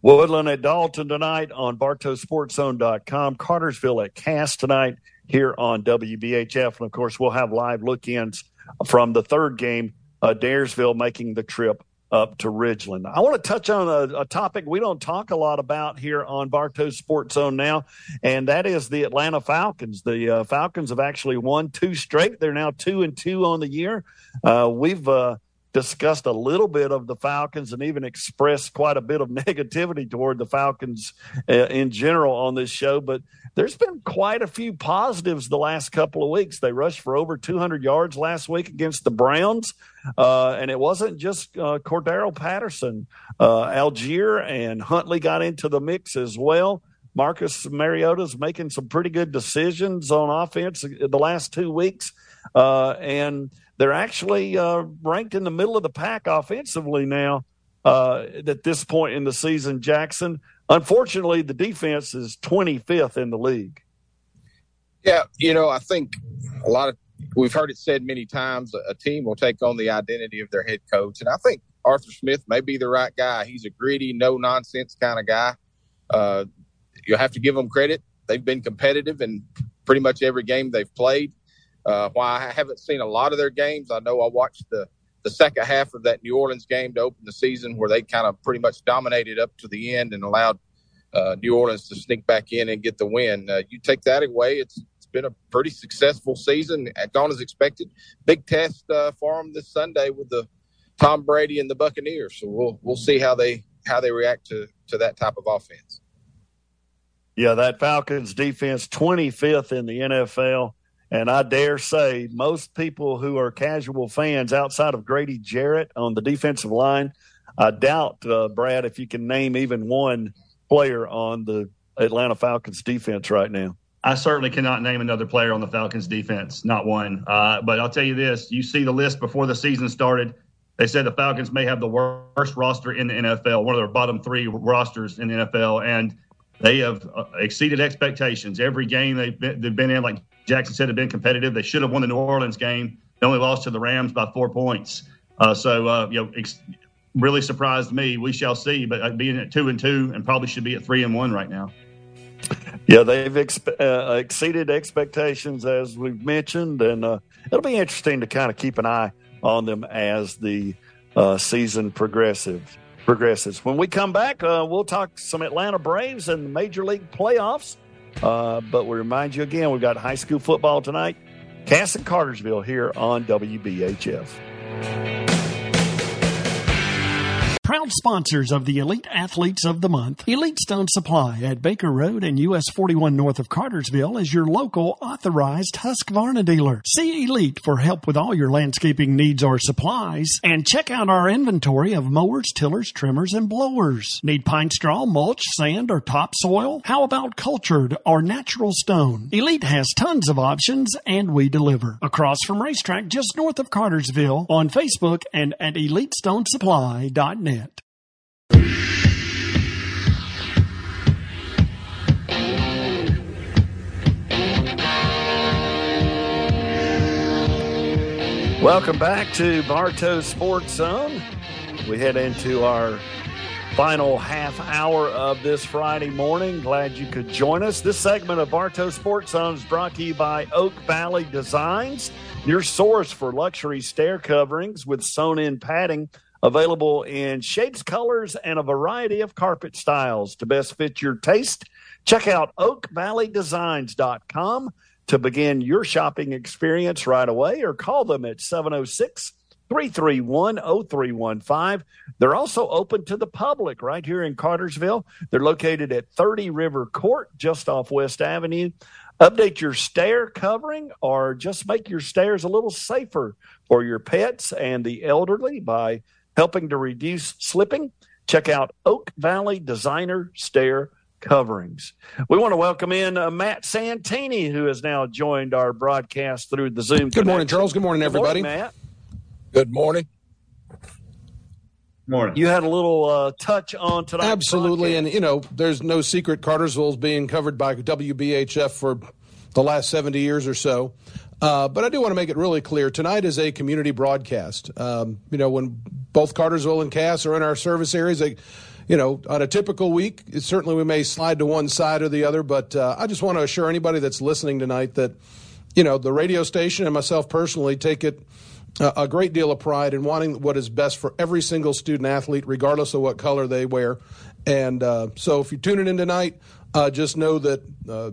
Woodland at Dalton tonight on BartowSportsZone.com. Cartersville at Cass tonight here on WBHF. And of course, we'll have live look ins from the third game, Adairsville making the trip up to Ridgeland. I want to touch on a, a, topic we don't talk a lot about here on Bartow's Sports Zone now, and that is the Atlanta Falcons. The uh, Falcons have actually won two straight. They're now two and two on the year. Uh, we've uh, discussed a little bit of the Falcons and even expressed quite a bit of (laughs) negativity toward the Falcons uh, in general on this show, but there's been quite a few positives the last couple of weeks. They rushed for over 200 yards last week against the Browns, uh, and it wasn't just uh, Cordarrelle Patterson. Uh, Allgeier and Huntley got into the mix as well. Marcus Mariota's making some pretty good decisions on offense the last two weeks, uh, and they're actually uh, ranked in the middle of the pack offensively now. Uh, at this point in the season, Jackson. Unfortunately, the defense is 25th in the league. Yeah, you know, I think a lot of we've heard it said many times a team will take on the identity of their head coach. And I think Arthur Smith may be the right guy. He's a gritty, no nonsense kind of guy. Uh, you have to give him credit. They've been competitive in pretty much every game they've played. Uh, while I haven't seen a lot of their games, I know I watched the the second half of that New Orleans game to open the season, where they kind of pretty much dominated up to the end and allowed uh, New Orleans to sneak back in and get the win. Uh, you take that away, it's it's been a pretty successful season, gone as expected. Big test uh, for them this Sunday with the Tom Brady and the Buccaneers. So we'll we'll see how they how they react to to that type of offense. Yeah, that Falcons defense 25th in the NFL. And I dare say most people who are casual fans outside of Grady Jarrett on the defensive line, I doubt, uh, Brad, if you can name even one player on the Atlanta Falcons defense right now. I certainly cannot name another player on the Falcons defense, not one. Uh, but I'll tell you this: you see the list before the season started. They said the Falcons may have the worst roster in the NFL, one of their bottom three rosters in the NFL, and they have uh, exceeded expectations. Every game they've been, they've been in, like Jackson said, have been competitive. They should have won the New Orleans game. They only lost to the Rams by four points. Uh, so, uh, you know, ex- really surprised me. We shall see. But uh, being at two and two, and probably should be at three and one right now. Yeah, they've uh, exceeded expectations as we've mentioned, and uh, it'll be interesting to kind of keep an eye on them as the uh, season progresses. Progresses. When we come back, we'll talk some Atlanta Braves and the Major League playoffs. Uh, but we remind you again, we've got high school football tonight. Cass and Cartersville here on WBHF. Proud sponsors of the Elite Athletes of the Month, Elite Stone Supply at Baker Road and US 41 north of Cartersville is your local authorized Husqvarna dealer. See Elite for help with all your landscaping needs or supplies and check out our inventory of mowers, tillers, trimmers, and blowers. Need pine straw, mulch, sand, or topsoil? How about cultured or natural stone? Elite has tons of options and we deliver. Across from RaceTrac just north of Cartersville on Facebook and at EliteStoneSupply.net. Welcome back to Bartow Sports Zone. We head into our final half hour of this Friday morning. Glad you could join us. This segment of Bartow Sports Zone is brought to you by Oak Valley Designs, your source for luxury stair coverings with sewn in padding available in shapes, colors, and a variety of carpet styles to best fit your taste. Check out oakvalleydesigns.com to begin your shopping experience right away or call them at 706 331 0315. They're also open to the public right here in Cartersville. They're located at 30 River Court, just off West Avenue. Update your stair covering or just make your stairs a little safer for your pets and the elderly by helping to reduce slipping. Check out Oak Valley Designer Stair coverings. We want to welcome in uh, Matt Santini, who has now joined our broadcast through the Zoom. Good connection. morning, Charles. Good morning, everybody. Good morning, Matt. Good morning. Morning. You had a little uh, touch on tonight. Absolutely, broadcast. and you know, there's no secret Cartersville's being covered by WBHF for the last 70 years or so. Uh, but I do want to make it really clear tonight is a community broadcast. Um, you know, when both Cartersville and Cass are in our service areas, they you know, on a typical week, certainly we may slide to one side or the other, but uh, I just want to assure anybody that's listening tonight that, you know, the radio station and myself personally take it uh, a great deal of pride in wanting what is best for every single student athlete, regardless of what color they wear. And uh, so if you're tuning in tonight, uh, just know that uh,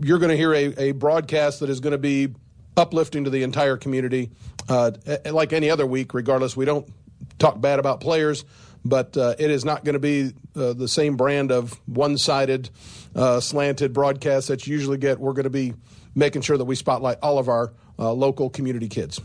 you're going to hear a, a broadcast that is going to be uplifting to the entire community, uh, like any other week, regardless. We don't talk bad about players but uh, it is not going to be uh, the same brand of one-sided, uh, slanted broadcast that you usually get. We're going to be making sure that we spotlight all of our uh, local community kids.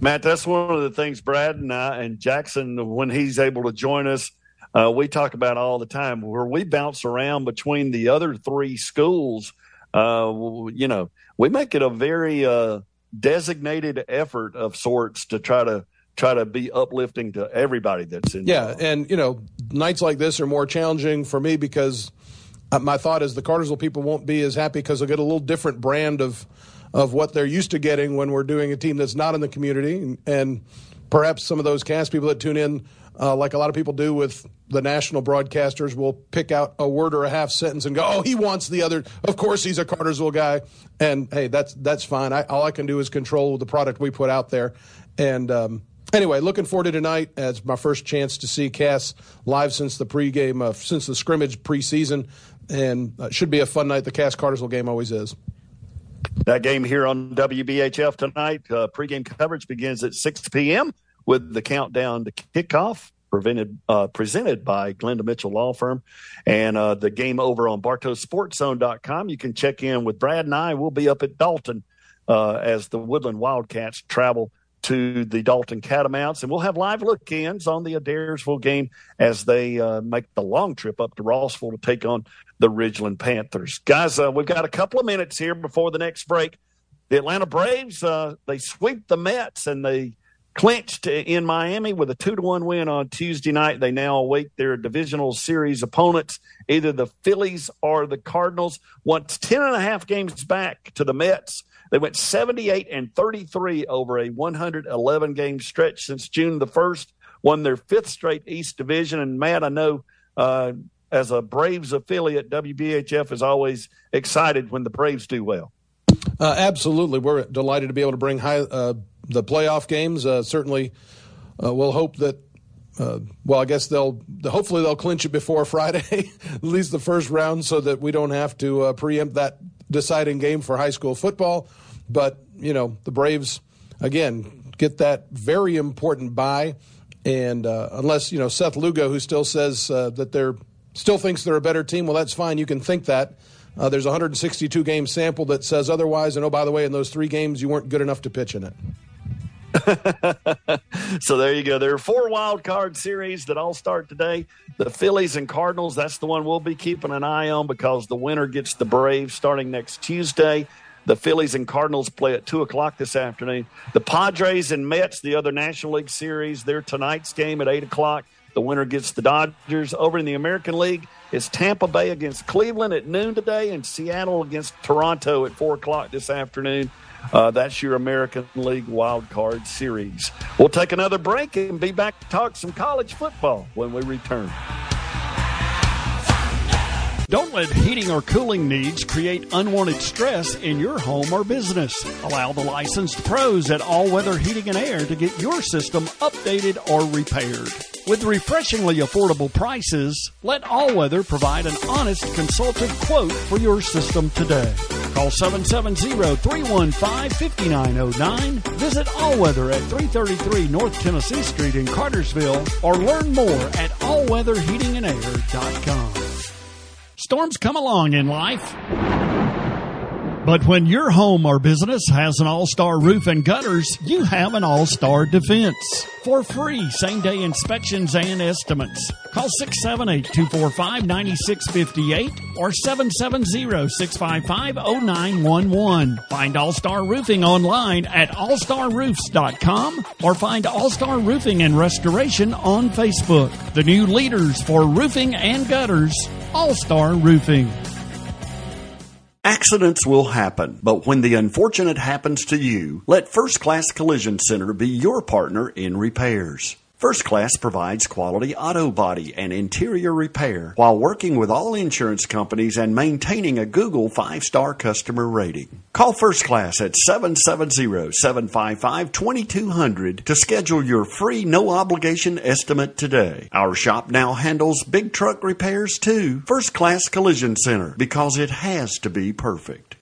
Matt, that's one of the things Brad and I and Jackson, when he's able to join us, uh, we talk about all the time. Where we bounce around between the other three schools, uh, you know, we make it a very uh, designated effort of sorts to try to try to be uplifting to everybody that's in. Yeah, and you know, nights like this are more challenging for me because uh, my thought is the Cartersville people won't be as happy because they'll get a little different brand of of what they're used to getting when we're doing a team that's not in the community, and, and perhaps some of those Cass people that tune in. Uh, like a lot of people do with the national broadcasters, will pick out a word or a half sentence and go, "Oh, he wants the other." Of course, he's a Cartersville guy, and hey, that's that's fine. I, all I can do is control the product we put out there, and um, anyway, looking forward to tonight as my first chance to see Cass live since the pregame, uh, since the scrimmage preseason, and uh, should be a fun night. The Cass Cartersville game always is. That game here on WBHF tonight, uh, pregame coverage begins at 6 p.m. with the countdown to kickoff. Prevented, uh, presented by Glenda Mitchell Law Firm and uh, the game over on BartowSportsZone.com. You can check in with Brad and I. We'll be up at Dalton uh, as the Woodland Wildcats travel to the Dalton Catamounts, and we'll have live look-ins on the Adairsville game as they uh, make the long trip up to Rossville to take on the Ridgeland Panthers. Guys, uh, we've got a couple of minutes here before the next break. The Atlanta Braves uh, they sweep the Mets and they clinched in Miami with a two to one win on Tuesday night. They now await their divisional series opponents, either the Phillies or the Cardinals. Once ten and a half games back to the Mets they went 78 and 33 over a 111 game stretch since June the 1st, won their fifth straight East Division. And Matt, I know uh, as a Braves affiliate, WBHF is always excited when the Braves do well. Uh, absolutely. We're delighted to be able to bring high, uh, the playoff games. Uh, certainly, uh, we'll hope that uh, well, I guess they'll hopefully they'll clinch it before (laughs) Friday, at least the first round, so that we don't have to uh, preempt that deciding game for high school football. But you know, the Braves again get that very important bye, And uh, unless you know Seth Lugo, who still says uh, that they're still thinks they're a better team, well, that's fine. You can think that. There's a 162 game sample that says otherwise. And oh, by the way, in those three games, you weren't good enough to pitch in it. (laughs) so there you go. There are four wild card series that all start today. The Phillies and Cardinals, that's the one we'll be keeping an eye on because the winner gets the Braves starting next Tuesday. The Phillies and Cardinals play at 2 o'clock this afternoon. The Padres and Mets, the other National League series, their tonight's game at 8 o'clock. The winner gets the Dodgers. Over in the American League, it's Tampa Bay against Cleveland at noon today and Seattle against Toronto at 4 o'clock this afternoon. Uh, that's your American League Wild Card Series. We'll take another break and be back to talk some college football when we return. Don't let heating or cooling needs create unwanted stress in your home or business. Allow the licensed pros at All Weather Heating and Air to get your system updated or repaired. With refreshingly affordable prices, let All Weather provide an honest consultative quote for your system today. Call 770-315-5909. Visit All Weather at 333 North Tennessee Street in Cartersville or learn more at allweatherheatingandair.com. Storms come along in life. But when your home or business has an all-star roof and gutters, you have an all-star defense. For free same-day inspections and estimates. Call 678-245-9658 or 770-655-0911. Find All-Star Roofing online at allstarroofs.com or find All-Star Roofing and Restoration on Facebook. The new leaders for roofing and gutters, All-Star Roofing. Accidents will happen, but when the unfortunate happens to you, let First Class Collision Center be your partner in repairs. First Class provides quality auto body and interior repair while working with all insurance companies and maintaining a Google five star customer rating. Call First Class at 770 755 2200 to schedule your free no obligation estimate today. Our shop now handles big truck repairs too. First Class Collision Center because it has to be perfect.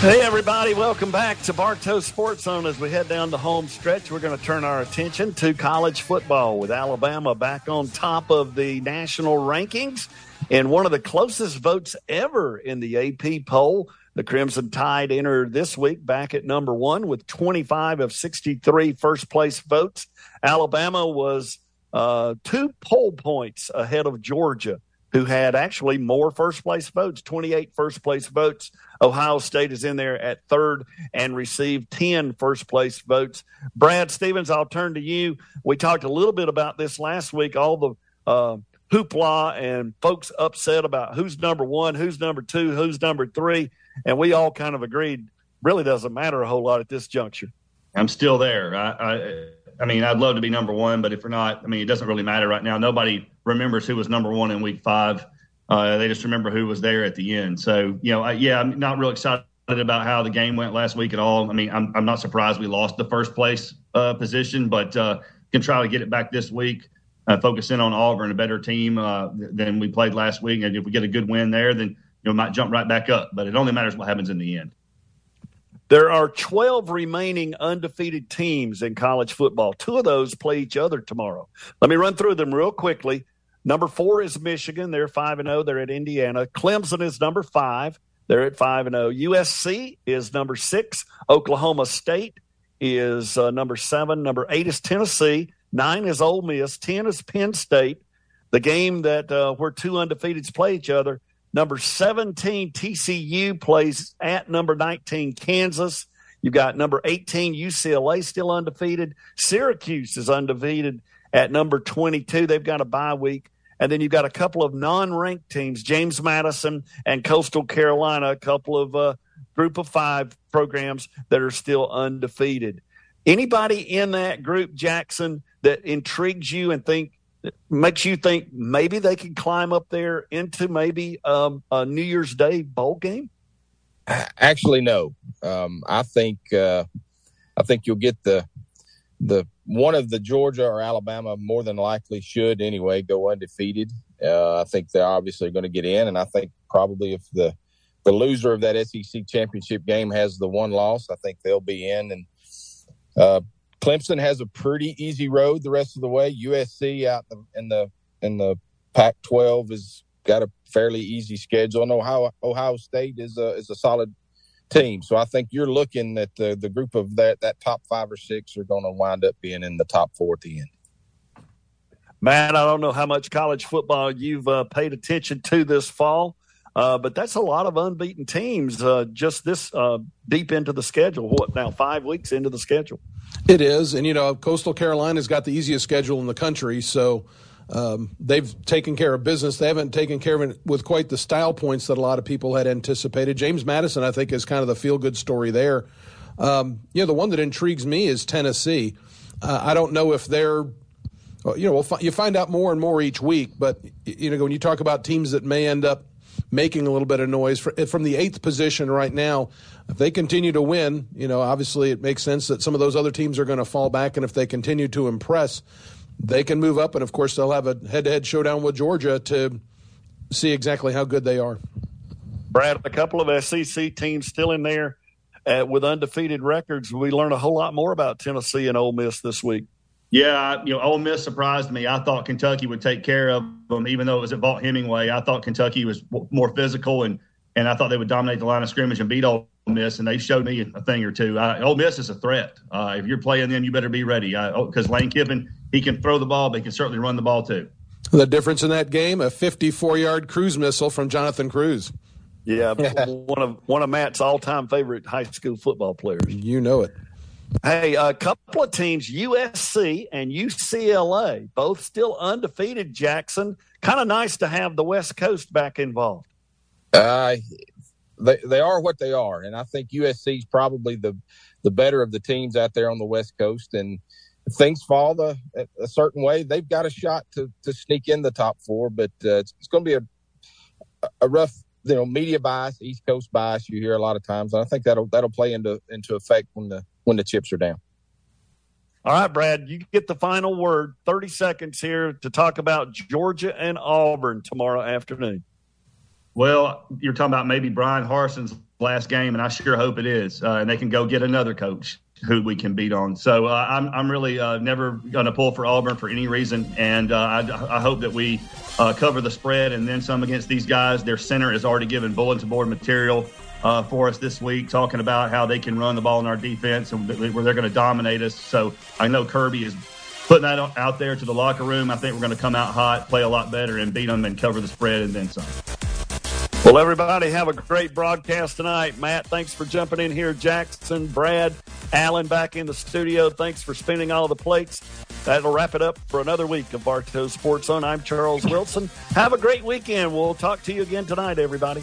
Hey, everybody, welcome back to Bartow Sports Zone. As we head down the home stretch, we're going to turn our attention to college football with Alabama back on top of the national rankings and one of the closest votes ever in the AP poll. The Crimson Tide enter this week back at number one with 25 of 63 first place votes. Alabama was uh, two poll points ahead of Georgia who had actually more first place votes 28 first place votes. Ohio State is in there at third and received 10 first place votes. Brad Stevens, I'll turn to you. We talked a little bit about this last week, all the uh, hoopla and folks upset about who's number one, who's number two, who's number three. And we all kind of agreed really doesn't matter a whole lot at this juncture. I'm still there. I, I I mean, I'd love to be number one, but if we're not, I mean, it doesn't really matter right now. Nobody remembers who was number one in week five. Uh, they just remember who was there at the end. So, you know, I, yeah, I'm not real excited about how the game went last week at all. I mean, I'm, I'm not surprised we lost the first place uh, position, but uh, can try to get it back this week. Uh, focus in on Auburn, a better team uh, than we played last week. And if we get a good win there, then you know, might jump right back up. But it only matters what happens in the end. There are 12 remaining undefeated teams in college football. Two of those play each other tomorrow. Let me run through them real quickly. Number four is Michigan. They're 5 and 0. They're at Indiana. Clemson is number five. They're at 5 and 0. USC is number six. Oklahoma State is uh, number seven. Number eight is Tennessee. Nine is Ole Miss. 10 is Penn State. The game that uh, where two undefeateds play each other Number 17, TCU plays at number 19, Kansas. You've got number 18, UCLA still undefeated. Syracuse is undefeated at number 22. They've got a bye week. And then you've got a couple of non ranked teams, James Madison and Coastal Carolina, a couple of uh, group of five programs that are still undefeated. Anybody in that group, Jackson, that intrigues you and think makes you think maybe they can climb up there into maybe um, a New Year's Day bowl game? Actually, no. Um, I think uh, I think you'll get the the one of the Georgia or Alabama more than likely should anyway go undefeated. Uh, I think they're obviously going to get in, and I think probably if the the loser of that SEC championship game has the one loss, I think they'll be in. And uh, Clemson has a pretty easy road the rest of the way. USC out in the in the Pac-12 has got a fairly easy schedule. And Ohio Ohio State is a is a solid team. So I think you're looking at the the group of that that top five or six are going to wind up being in the top four at the end. Man, I don't know how much college football you've uh, paid attention to this fall, uh, but that's a lot of unbeaten teams uh, just this uh, deep into the schedule. What now? Five weeks into the schedule. It is, and you know, Coastal Carolina's got the easiest schedule in the country, so um, they've taken care of business. They haven't taken care of it with quite the style points that a lot of people had anticipated. James Madison, I think, is kind of the feel good story there. Um, you know, the one that intrigues me is Tennessee. Uh, I don't know if they're, you know, we'll fi- you find out more and more each week, but, you know, when you talk about teams that may end up making a little bit of noise from the eighth position right now, if they continue to win, you know, obviously it makes sense that some of those other teams are going to fall back. And if they continue to impress, they can move up, and of course, they'll have a head-to-head showdown with Georgia to see exactly how good they are. Brad, a couple of SEC teams still in there uh, with undefeated records. We learn a whole lot more about Tennessee and Ole Miss this week. Yeah, you know, Ole Miss surprised me. I thought Kentucky would take care of them, even though it was at Vaught-Hemingway. I thought Kentucky was more physical, and and I thought they would dominate the line of scrimmage and beat Ole Miss, and they showed me a thing or two. Uh, Ole Miss is a threat. Uh, if you're playing them, you better be ready because uh, Lane Kiffin he can throw the ball, but he can certainly run the ball too. The difference in that game: a 54-yard cruise missile from Jonathan Cruz. Yeah, (laughs) one of one of Matt's all-time favorite high school football players. You know it. Hey, a couple of teams, USC and UCLA, both still undefeated. Jackson, kind of nice to have the West Coast back involved. Uh, they they are what they are, and I think USC is probably the the better of the teams out there on the West Coast. And if things fall the, a certain way, they've got a shot to to sneak in the top four. But uh, it's, it's going to be a a rough, you know, media bias, East Coast bias. You hear a lot of times, and I think that'll that'll play into into effect when the when the chips are down. All right, Brad, you get the final word. 30 seconds here to talk about Georgia and Auburn tomorrow afternoon. Well, you're talking about maybe Bryan Harsin's last game, and I sure hope it is. Uh, and they can go get another coach who we can beat on. So uh, I'm, I'm really uh, never going to pull for Auburn for any reason. And uh, I, I, hope that we uh, cover the spread and then some against these guys. Their center has already given bulletin board material uh, for us this week, talking about how they can run the ball in our defense and where they're going to dominate us. So I know Kirby is putting that out there to the locker room. I think we're going to come out hot, play a lot better, and beat them and cover the spread and then some. Well, everybody, have a great broadcast tonight. Matt, thanks for jumping in here. Jackson, Brad, Allen back in the studio. Thanks for spinning all the plates. That'll wrap it up for another week of Bartow Sports Zone. I'm Charles Wilson. Have a great weekend. We'll talk to you again tonight, everybody.